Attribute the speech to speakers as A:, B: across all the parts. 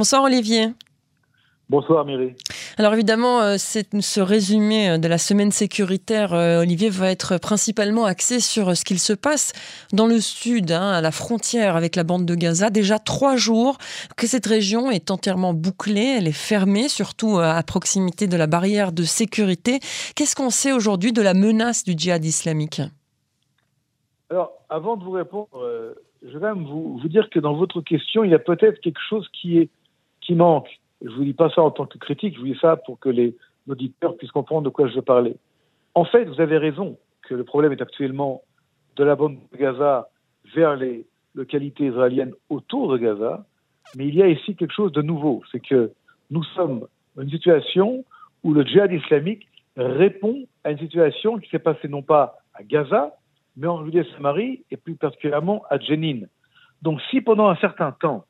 A: Bonsoir Olivier.
B: Bonsoir Mireille.
A: Alors évidemment, euh, ce résumé de la semaine sécuritaire, euh, Olivier, va être principalement axé sur ce qu'il se passe dans le sud, hein, à la frontière avec la bande de Gaza. Déjà trois jours que cette région est entièrement bouclée, elle est fermée, surtout euh, à proximité de la barrière de sécurité. Qu'est-ce qu'on sait aujourd'hui de la menace du djihad islamique?
B: Alors, avant de vous répondre, je vais même vous, vous, dire que dans votre question, il y a peut-être quelque chose qui, est, manque je ne vous dis pas ça en tant que critique, je vous dis ça pour que les auditeurs puissent comprendre de quoi je veux parler. En fait, vous avez raison que le problème est actuellement de la bande de Gaza vers les localités israéliennes autour de Gaza, mais il y a ici quelque chose de nouveau, c'est que nous sommes dans une situation où le djihad islamique répond à une situation qui s'est passée non pas à Gaza, mais en Judée-Samarie et plus particulièrement à Jenin. Donc si pendant un certain temps,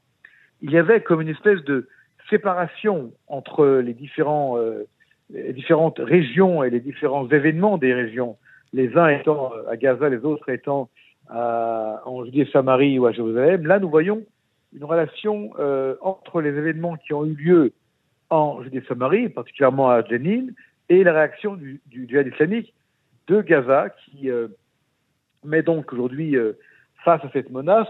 B: il y avait comme une espèce de séparation entre les, différents, euh, les différentes régions et les différents événements des régions, les uns étant à Gaza, les autres étant à, en Judée-Samarie ou à Jérusalem, là nous voyons une relation euh, entre les événements qui ont eu lieu en Judée-Samarie, particulièrement à Jenin, et la réaction du, du djihad islamique de Gaza, qui euh, met donc aujourd'hui face à cette menace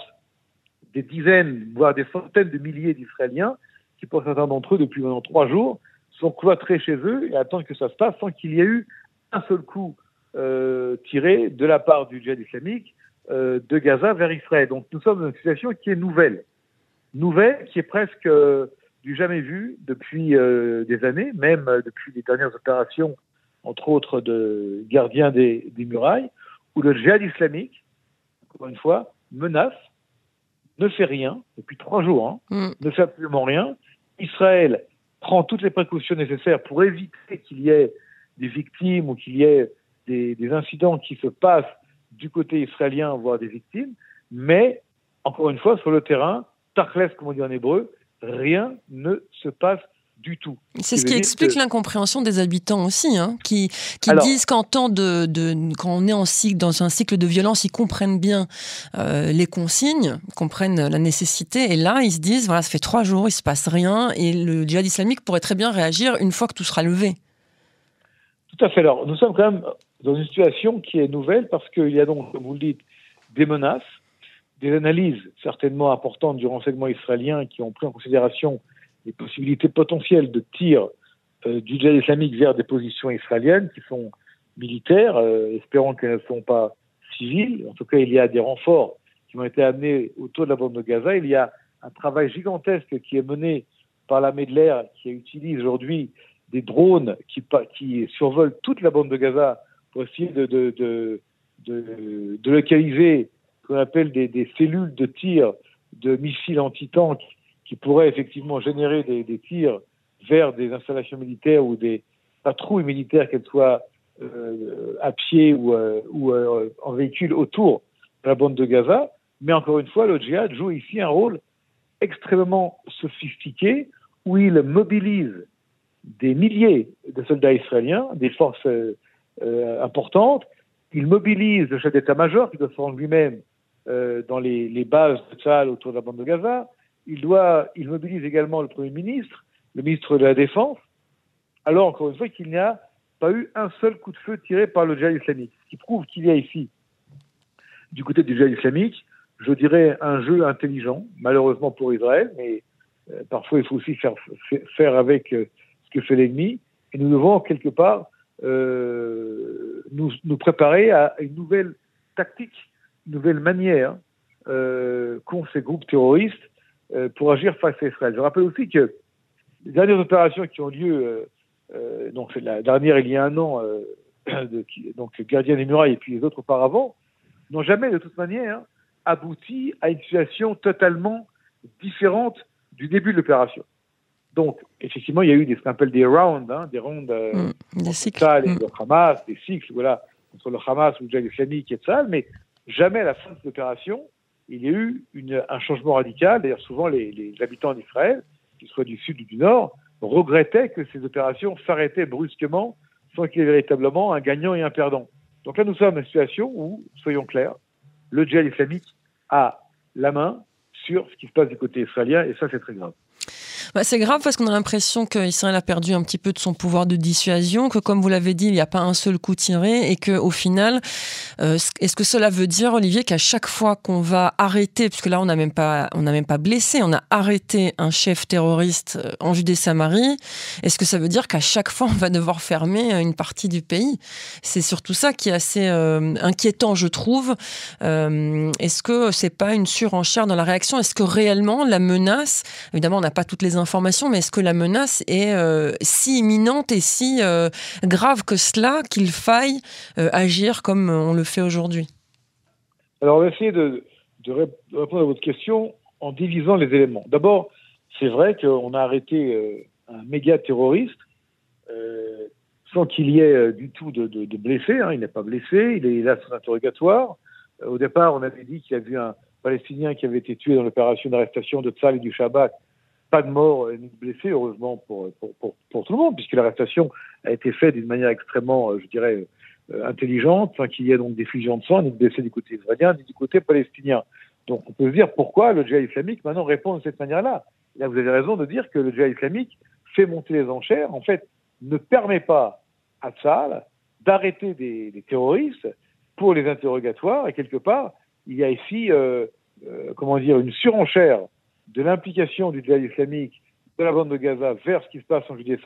B: des dizaines, voire des centaines de milliers d'Israéliens qui pour certains d'entre eux, depuis maintenant trois jours, sont cloîtrés chez eux et attendent que ça se passe sans qu'il y ait eu un seul coup euh, tiré de la part du djihad islamique euh, de Gaza vers Israël. Donc nous sommes dans une situation qui est nouvelle. Nouvelle, qui est presque euh, du jamais vu depuis euh, des années, même euh, depuis les dernières opérations, entre autres de gardiens des, des murailles, où le djihad islamique, encore une fois, menace, ne fait rien, depuis trois jours, hein, mm. ne fait absolument rien, Israël prend toutes les précautions nécessaires pour éviter qu'il y ait des victimes ou qu'il y ait des, incidents qui se passent du côté israélien, voire des victimes, mais encore une fois, sur le terrain, Tarkles, comme on dit en hébreu, rien ne se passe du tout.
A: C'est ce qui explique l'incompréhension des habitants aussi, hein, qui, qui disent qu'en temps de, de, quand on est en cycle, dans un cycle de violence, ils comprennent bien euh, les consignes, comprennent la nécessité, et là ils se disent voilà, ça fait trois jours, il se passe rien, et le djihad islamique pourrait très bien réagir une fois que tout sera levé.
B: Tout à fait. Alors nous sommes quand même dans une situation qui est nouvelle parce qu'il y a donc, comme vous le dites, des menaces, des analyses certainement importantes du renseignement israélien qui ont pris en considération les possibilités potentielles de tir euh, du djihad islamique vers des positions israéliennes qui sont militaires, euh, espérons qu'elles ne sont pas civiles. En tout cas, il y a des renforts qui ont été amenés autour de la bande de Gaza. Il y a un travail gigantesque qui est mené par l'armée de l'air qui utilise aujourd'hui des drones qui, survolent toute la bande de Gaza pour essayer de, localiser ce qu'on appelle des, des cellules de tir de missiles anti-tanks qui pourraient effectivement générer des, tirs vers des installations militaires ou des patrouilles militaires, qu'elles soient euh, à pied ou, euh, euh, en véhicule autour de la bande de Gaza. Mais encore une fois, le djihad joue ici un rôle extrêmement sophistiqué où il mobilise des milliers de soldats israéliens, des forces importantes. Il mobilise le chef d'état-major qui doit se rendre lui-même dans les, bases de autour de la bande de Gaza il, doit, il mobilise également le Premier ministre, le ministre de la Défense, alors encore une fois qu'il n'y a pas eu un seul coup de feu tiré par le djihad islamique. Ce qui prouve qu'il y a ici, du côté du djihad islamique, je dirais un jeu intelligent, malheureusement pour Israël, mais euh, parfois il faut aussi faire, avec euh, ce que fait l'ennemi, et nous devons quelque part euh, nous, nous, préparer à une nouvelle tactique, une nouvelle manière qu'ont ces groupes terroristes pour agir face à Israël. Je rappelle aussi que les dernières opérations qui ont lieu, euh, euh donc la dernière il y a un an, euh, de, donc Gardien des Murailles et puis les autres auparavant, n'ont jamais de toute manière abouti à une situation totalement différente du début de l'opération. Donc, effectivement, il y a eu des, ce qu'on appelle des rounds, hein, des rondes euh,
A: mmh, des cycles.
B: Mmh. le Hamas, des cycles, voilà, entre le Hamas ou le djihad islamique et ça, mais jamais à la fin de l'opération, il y a eu un changement radical. D'ailleurs, souvent, les, les habitants d'Israël, qu'ils soient du sud ou du nord, regrettaient que ces opérations s'arrêtaient brusquement sans qu'il y ait véritablement un gagnant et un perdant. Donc là, nous sommes dans une situation où, soyons clairs, le djihad islamique a la main sur ce qui se passe du côté israélien, et ça, c'est très grave.
A: Bah, c'est grave parce qu'on a l'impression qu'Israël a perdu un petit peu de son pouvoir de dissuasion, que comme vous l'avez dit, il n'y a pas un seul coup tiré et qu'au final, euh, est-ce que cela veut dire, Olivier, qu'à chaque fois qu'on va arrêter, puisque là on n'a même, pas, même pas blessé, on a arrêté un chef terroriste euh, en Judée-Samarie, est-ce que ça veut dire qu'à chaque fois on va devoir fermer une partie du pays? C'est surtout ça qui est assez inquiétant, je trouve. est-ce que c'est pas une surenchère dans la réaction? Est-ce que réellement la menace, évidemment on n'a pas toutes les mais est-ce que la menace est euh, si imminente et si euh, grave que cela qu'il faille euh, agir comme on le fait aujourd'hui?
B: Alors on va essayer de, répondre à votre question en divisant les éléments. D'abord, c'est vrai qu'on a arrêté un méga terroriste sans qu'il y ait du tout de, blessés. Hein. Il n'est pas blessé, il est là sous interrogatoire. Au départ, on avait dit qu'il y avait un Palestinien qui avait été tué dans l'opération d'arrestation de Tzal et du Shabbat pas de morts ni de blessés, heureusement pour, pour, pour, tout le monde, puisque l'arrestation a été faite d'une manière extrêmement, euh, je dirais, euh, intelligente, sans qu'il y ait donc des fusions de sang, ni de blessés du côté israélien, ni du côté palestinien. Donc on peut se dire pourquoi le djihad islamique maintenant répond de cette manière-là. Là, vous avez raison de dire que le djihad islamique fait monter les enchères, en fait, ne permet pas à Tzal d'arrêter des, des, terroristes pour les interrogatoires, et quelque part, il y a ici, euh, comment dire, une surenchère de l'implication du djihad islamique de la bande de Gaza vers ce qui se passe en Judée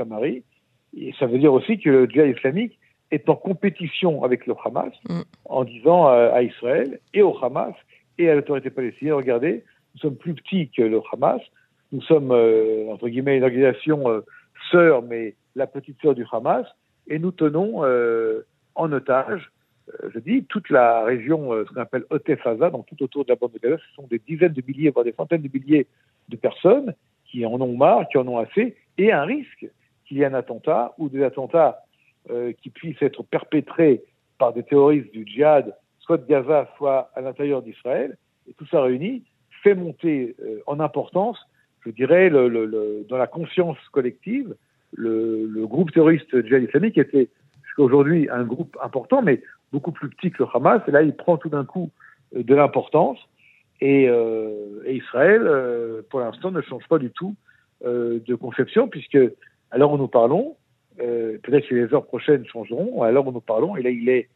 B: et ça veut dire aussi que le djihad islamique est en compétition avec le Hamas mm. en disant à, Israël et au Hamas et à l'autorité palestinienne, regardez, nous sommes plus petits que le Hamas, nous sommes, euh, entre guillemets, une organisation euh, sœur, mais la petite sœur du Hamas, et nous tenons euh, en otage je dis, toute la région, euh, ce qu'on appelle Otefaza, donc tout autour de la bande de Gaza, ce sont des dizaines de milliers, voire des centaines de milliers de personnes qui en ont marre, qui en ont assez, et un risque qu'il y ait un attentat ou des attentats euh, qui puissent être perpétrés par des terroristes du djihad, soit de Gaza, soit à l'intérieur d'Israël. Et tout ça réuni fait monter en importance, je dirais, dans la conscience collective, le, groupe terroriste djihad islamique était aujourd'hui un groupe important, mais beaucoup plus petit que le Hamas. Et là, il prend tout d'un coup euh, de l'importance. Et, euh, Israël, euh, pour l'instant, ne change pas du tout de conception, puisque à l'heure où nous parlons, peut-être que les heures prochaines changeront, à l'heure où nous parlons, et là il est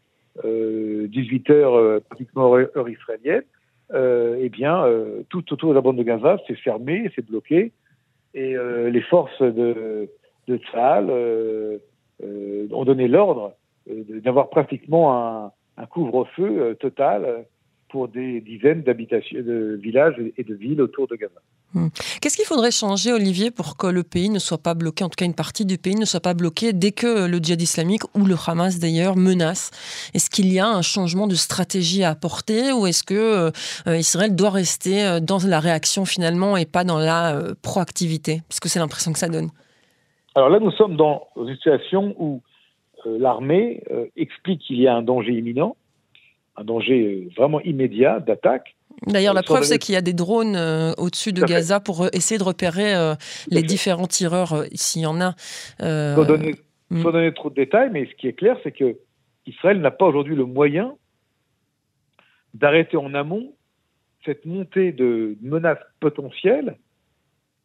B: 18 heures pratiquement heure, israélienne, eh bien, tout autour de la bande de Gaza, c'est fermé, c'est bloqué, et les forces de, de ont donné l'ordre d'avoir pratiquement un, un couvre-feu euh, total euh, pour des dizaines d'habitations, de villages et de villes autour de Gaza.
A: Hmm. Qu'est-ce qu'il faudrait changer, Olivier, pour que le pays ne soit pas bloqué, en tout cas une partie du pays ne soit pas bloquée dès que le djihad islamique ou le Hamas d'ailleurs menace? Est-ce qu'il y a un changement de stratégie à apporter ou est-ce que Israël doit rester dans la réaction finalement et pas dans la proactivité? Parce que c'est l'impression que ça donne.
B: Alors là, nous sommes dans une situation où euh, l'armée euh, explique qu'il y a un danger imminent, un danger euh, vraiment immédiat d'attaque.
A: D'ailleurs, la preuve, c'est qu'il y a des drones au-dessus de Gaza pour essayer de repérer les différents tireurs, s'il y en a.
B: Euh... Sans, donner, hmm. donner, trop de détails, mais ce qui est clair, c'est que Israël n'a pas aujourd'hui le moyen d'arrêter en amont cette montée de menaces potentielles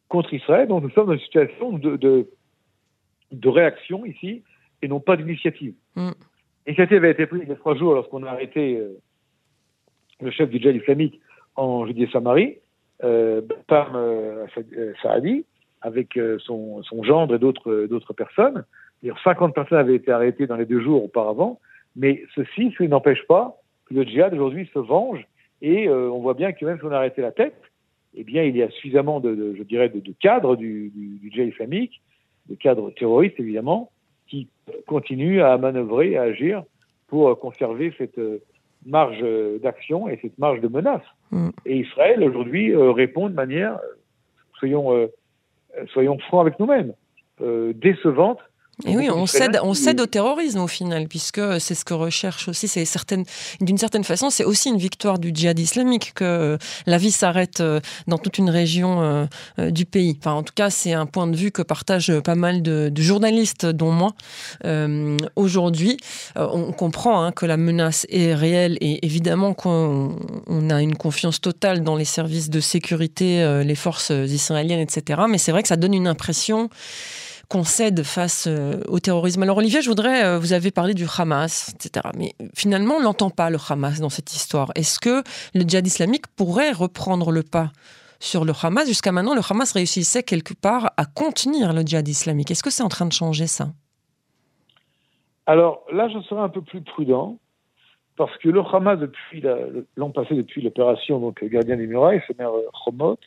B: contre Israël. Donc nous sommes dans une situation de, de, de réaction ici et non pas d'initiative. Mm. L'initiative avait été prise il y a trois jours lorsqu'on a arrêté euh, le chef du djihad islamique en Judée-Samarie, euh, Bam euh, euh, Saadi, avec son, son, gendre et d'autres, d'autres personnes. 50 personnes avaient été arrêtées dans les deux jours auparavant, mais ceci, ceci n'empêche pas que le djihad aujourd'hui se venge et on voit bien que même si on a arrêté la tête, eh bien, il y a suffisamment de, je dirais, de, de cadres du, du, du djihad islamique, de cadres terroristes évidemment, qui continue à manœuvrer, à agir pour euh, conserver cette euh, marge euh, d'action et cette marge de menace. Mm. Et Israël, aujourd'hui, répond de manière, soyons, soyons francs avec nous-mêmes, décevante
A: Et oui, on cède, on cède au terrorisme au final, puisque c'est ce que recherche aussi. C'est certaine, d'une certaine façon, c'est aussi une victoire du djihad islamique que la vie s'arrête euh, dans toute une région euh, euh, du pays. Enfin, en tout cas, c'est un point de vue que partagent pas mal de, journalistes, dont moi. Aujourd'hui, on comprend hein, que la menace est réelle et évidemment qu'on on a une confiance totale dans les services de sécurité, les forces israéliennes, etc. Mais c'est vrai que ça donne une impression qu'on cède face euh, au terrorisme. Alors Olivier, je voudrais, euh, vous avez parlé du Hamas, etc. Mais finalement, on n'entend pas le Hamas dans cette histoire. Est-ce que le djihad islamique pourrait reprendre le pas sur le Hamas? Jusqu'à maintenant, le Hamas réussissait quelque part à contenir le djihad islamique. Est-ce que c'est en train de changer ça?
B: Alors là, je serais un peu plus prudent. Parce que le Hamas, depuis l'an passé, depuis l'opération donc Gardien des Murailles, ce maire Chomot,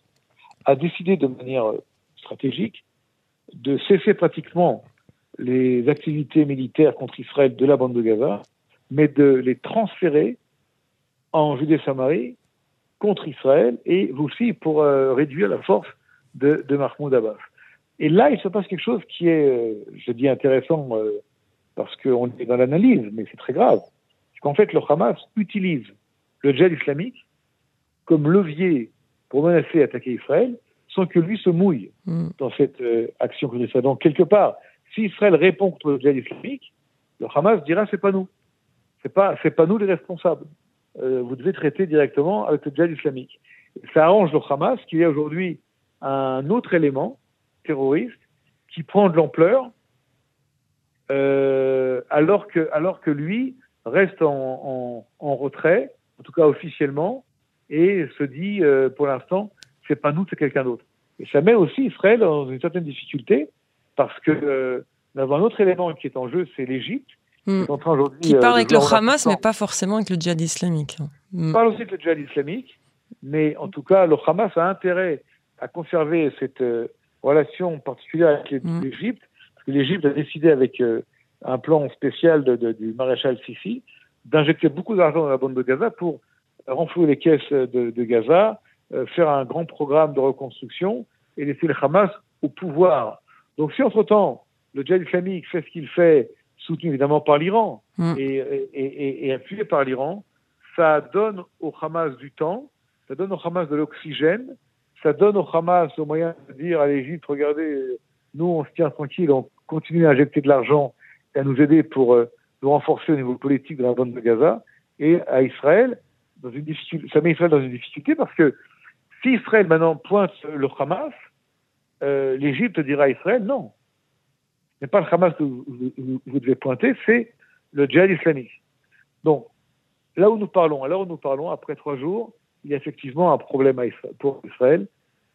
B: a décidé de manière stratégique de cesser pratiquement les activités militaires contre Israël de la bande de Gaza, mais de les transférer en Judée-Samarie contre Israël et aussi pour euh, réduire la force de, de, Mahmoud Abbas. Et là, il se passe quelque chose qui est, euh, je dis intéressant euh, parce qu'on est dans l'analyse, mais c'est très grave. C'est qu'en fait, le Hamas utilise le djihad islamique comme levier pour menacer et attaquer Israël sans que lui se mouille hmm. dans cette euh, action que fait. Donc, quelque part, si Israël répond contre le djihad islamique, le Hamas dira c'est pas nous. C'est pas, c'est pas nous les responsables. Euh, vous devez traiter directement avec le djihad islamique. Ça arrange le Hamas qu'il y a aujourd'hui un autre élément terroriste qui prend de l'ampleur euh, alors, que, alors que lui reste en, en, retrait, en tout cas officiellement, et se dit pour l'instant c'est pas nous, c'est quelqu'un d'autre. Et ça met aussi Israël dans une certaine difficulté parce que euh, nous avons un autre élément qui est en jeu, c'est l'Égypte.
A: Qui, hmm. qui parle euh, avec le Hamas, mais pas forcément avec le djihad islamique.
B: Hmm. parle aussi avec le djihad islamique, mais en tout cas, le Hamas a intérêt à conserver cette euh, relation particulière avec hmm. l'Égypte, parce que l'Égypte a décidé avec euh, un plan spécial de, de, du maréchal Sisi d'injecter beaucoup d'argent dans la bande de Gaza pour renflouer les caisses de, de Gaza, euh, faire un grand programme de reconstruction et laisser le Hamas au pouvoir. Donc si entre-temps, le djihad islamique fait ce qu'il fait, soutenu évidemment par l'Iran mm. et, et, et, appuyé par l'Iran, ça donne au Hamas du temps, ça donne au Hamas de l'oxygène, ça donne au Hamas le moyen de dire à l'Égypte, regardez, nous on se tient tranquille, on continue à injecter de l'argent et à nous aider pour euh, nous renforcer au niveau politique de la bande de Gaza, et à Israël, dans une difficulté, ça met Israël dans une difficulté parce que si Israël maintenant pointe le Hamas, euh, l'Égypte dira à Israël non. Ce n'est pas le Hamas que vous, devez pointer, c'est le djihad islamique. Donc, là où nous parlons, alors où nous parlons, après trois jours, il y a effectivement un problème pour Israël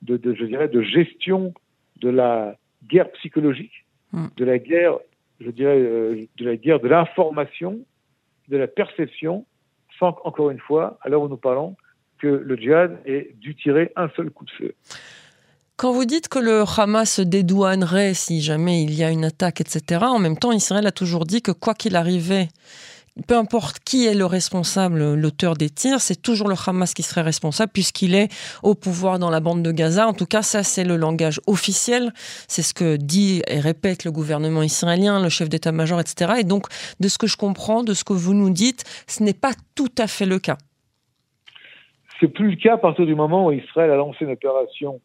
B: de, je dirais, de gestion de la guerre psychologique, hmm. de la guerre, je dirais, euh, de la guerre de l'information, de la perception, sans encore une fois, à l'heure où nous parlons, que le djihad ait dû tirer un seul coup de feu.
A: Quand vous dites que le Hamas se dédouanerait si jamais il y a une attaque, etc., en même temps, Israël a toujours dit que quoi qu'il arrivait, peu importe qui est le responsable, l'auteur des tirs, c'est toujours le Hamas qui serait responsable puisqu'il est au pouvoir dans la bande de Gaza. En tout cas, ça, c'est le langage officiel. C'est ce que dit et répète le gouvernement israélien, le chef d'état-major, etc. Et donc, de ce que je comprends, de ce que vous nous dites, ce n'est pas tout à fait le cas.
B: C'est plus le cas à partir du moment où Israël a lancé une opération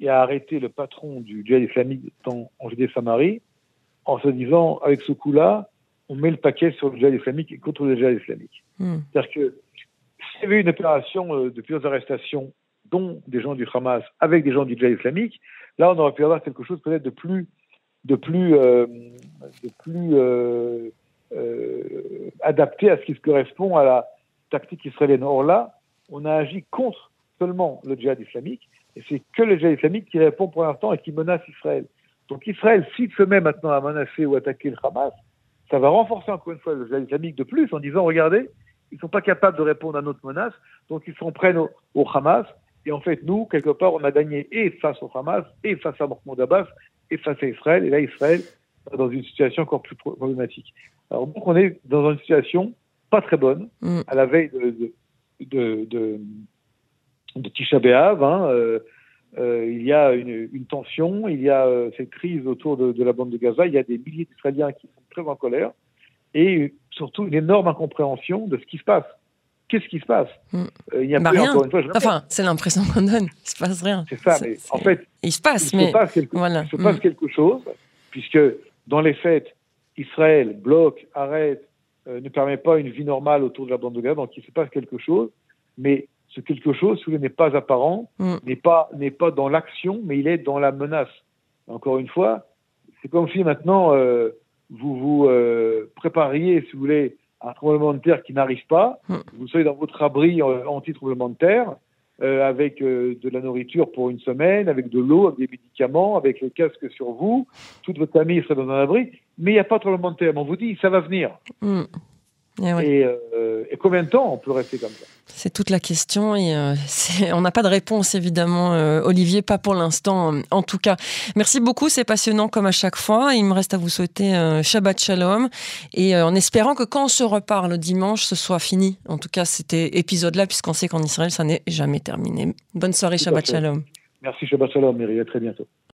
B: et a arrêté le patron du djihad islamique en Judée-Samarie en se disant, avec ce coup-là, on met le paquet sur le djihad islamique et contre le djihad islamique. Hmm. C'est-à-dire que s'il y avait une opération euh, de plusieurs arrestations, dont des gens du Hamas avec des gens du djihad islamique, là, on aurait pu avoir quelque chose peut-être de plus, de plus, euh, de plus euh, adapté à ce qui correspond à la tactique israélienne. Or là, on a agi contre seulement le djihad islamique, et c'est que le djihad islamique qui répond pour l'instant et qui menace Israël. Donc Israël, s'il se met maintenant à menacer ou attaquer le Hamas, ça va renforcer encore une fois le djihad islamique de plus en disant, regardez, ils ne sont pas capables de répondre à notre menace, donc ils s'en prennent au, Hamas, et en fait, nous, quelque part, on a gagné et face au Hamas, et face à Mahmoud Abbas, et face à Israël, et là, Israël est dans une situation encore plus problématique. Alors donc, on est dans une situation pas très bonne, mm. à la veille de, de, de, de Tisha B'Av. Hein, euh, il y a une, tension, il y a cette crise autour de, la bande de Gaza, il y a des milliers d'Israéliens qui sont très en colère, et surtout une énorme incompréhension de ce qui se passe. Qu'est-ce qui se passe
A: mm. Il n'y a bah rien. encore une fois, Enfin, c'est l'impression qu'on donne. Il se passe rien.
B: C'est ça, mais en fait,
A: il se passe, mais
B: se passe quelque, il se passe mm. quelque chose, puisque dans les faits, Israël bloque, arrête, ne permet pas une vie normale autour de la bande de Gaza, donc il se passe quelque chose, mais ce quelque chose, n'est pas apparent, mm. n'est pas n'est pas dans l'action, mais il est dans la menace. Encore une fois, c'est comme si maintenant euh, vous vous euh, prépariez, si vous voulez, à un tremblement de terre qui n'arrive pas. Mm. Vous soyez dans votre abri euh, anti-tremblement de terre, avec de la nourriture pour une semaine, avec de l'eau, avec des médicaments, avec le casque sur vous. Toute votre famille serait dans un abri, mais il n'y a pas tremblement de terre. on vous dit, ça va venir. Mm. Eh euh, et, combien de temps on peut rester comme ça?
A: C'est toute la question et euh, on n'a pas de réponse évidemment, euh, Olivier, pas pour l'instant en tout cas. Merci beaucoup, c'est passionnant comme à chaque fois. Il me reste à vous souhaiter Shabbat Shalom et en espérant que quand on se reparle dimanche, ce soit fini. En tout cas, c'était épisode-là puisqu'on sait qu'en Israël, ça n'est jamais terminé. Bonne soirée, Shabbat Shalom.
B: Merci, Shabbat Shalom, Mary. À très bientôt.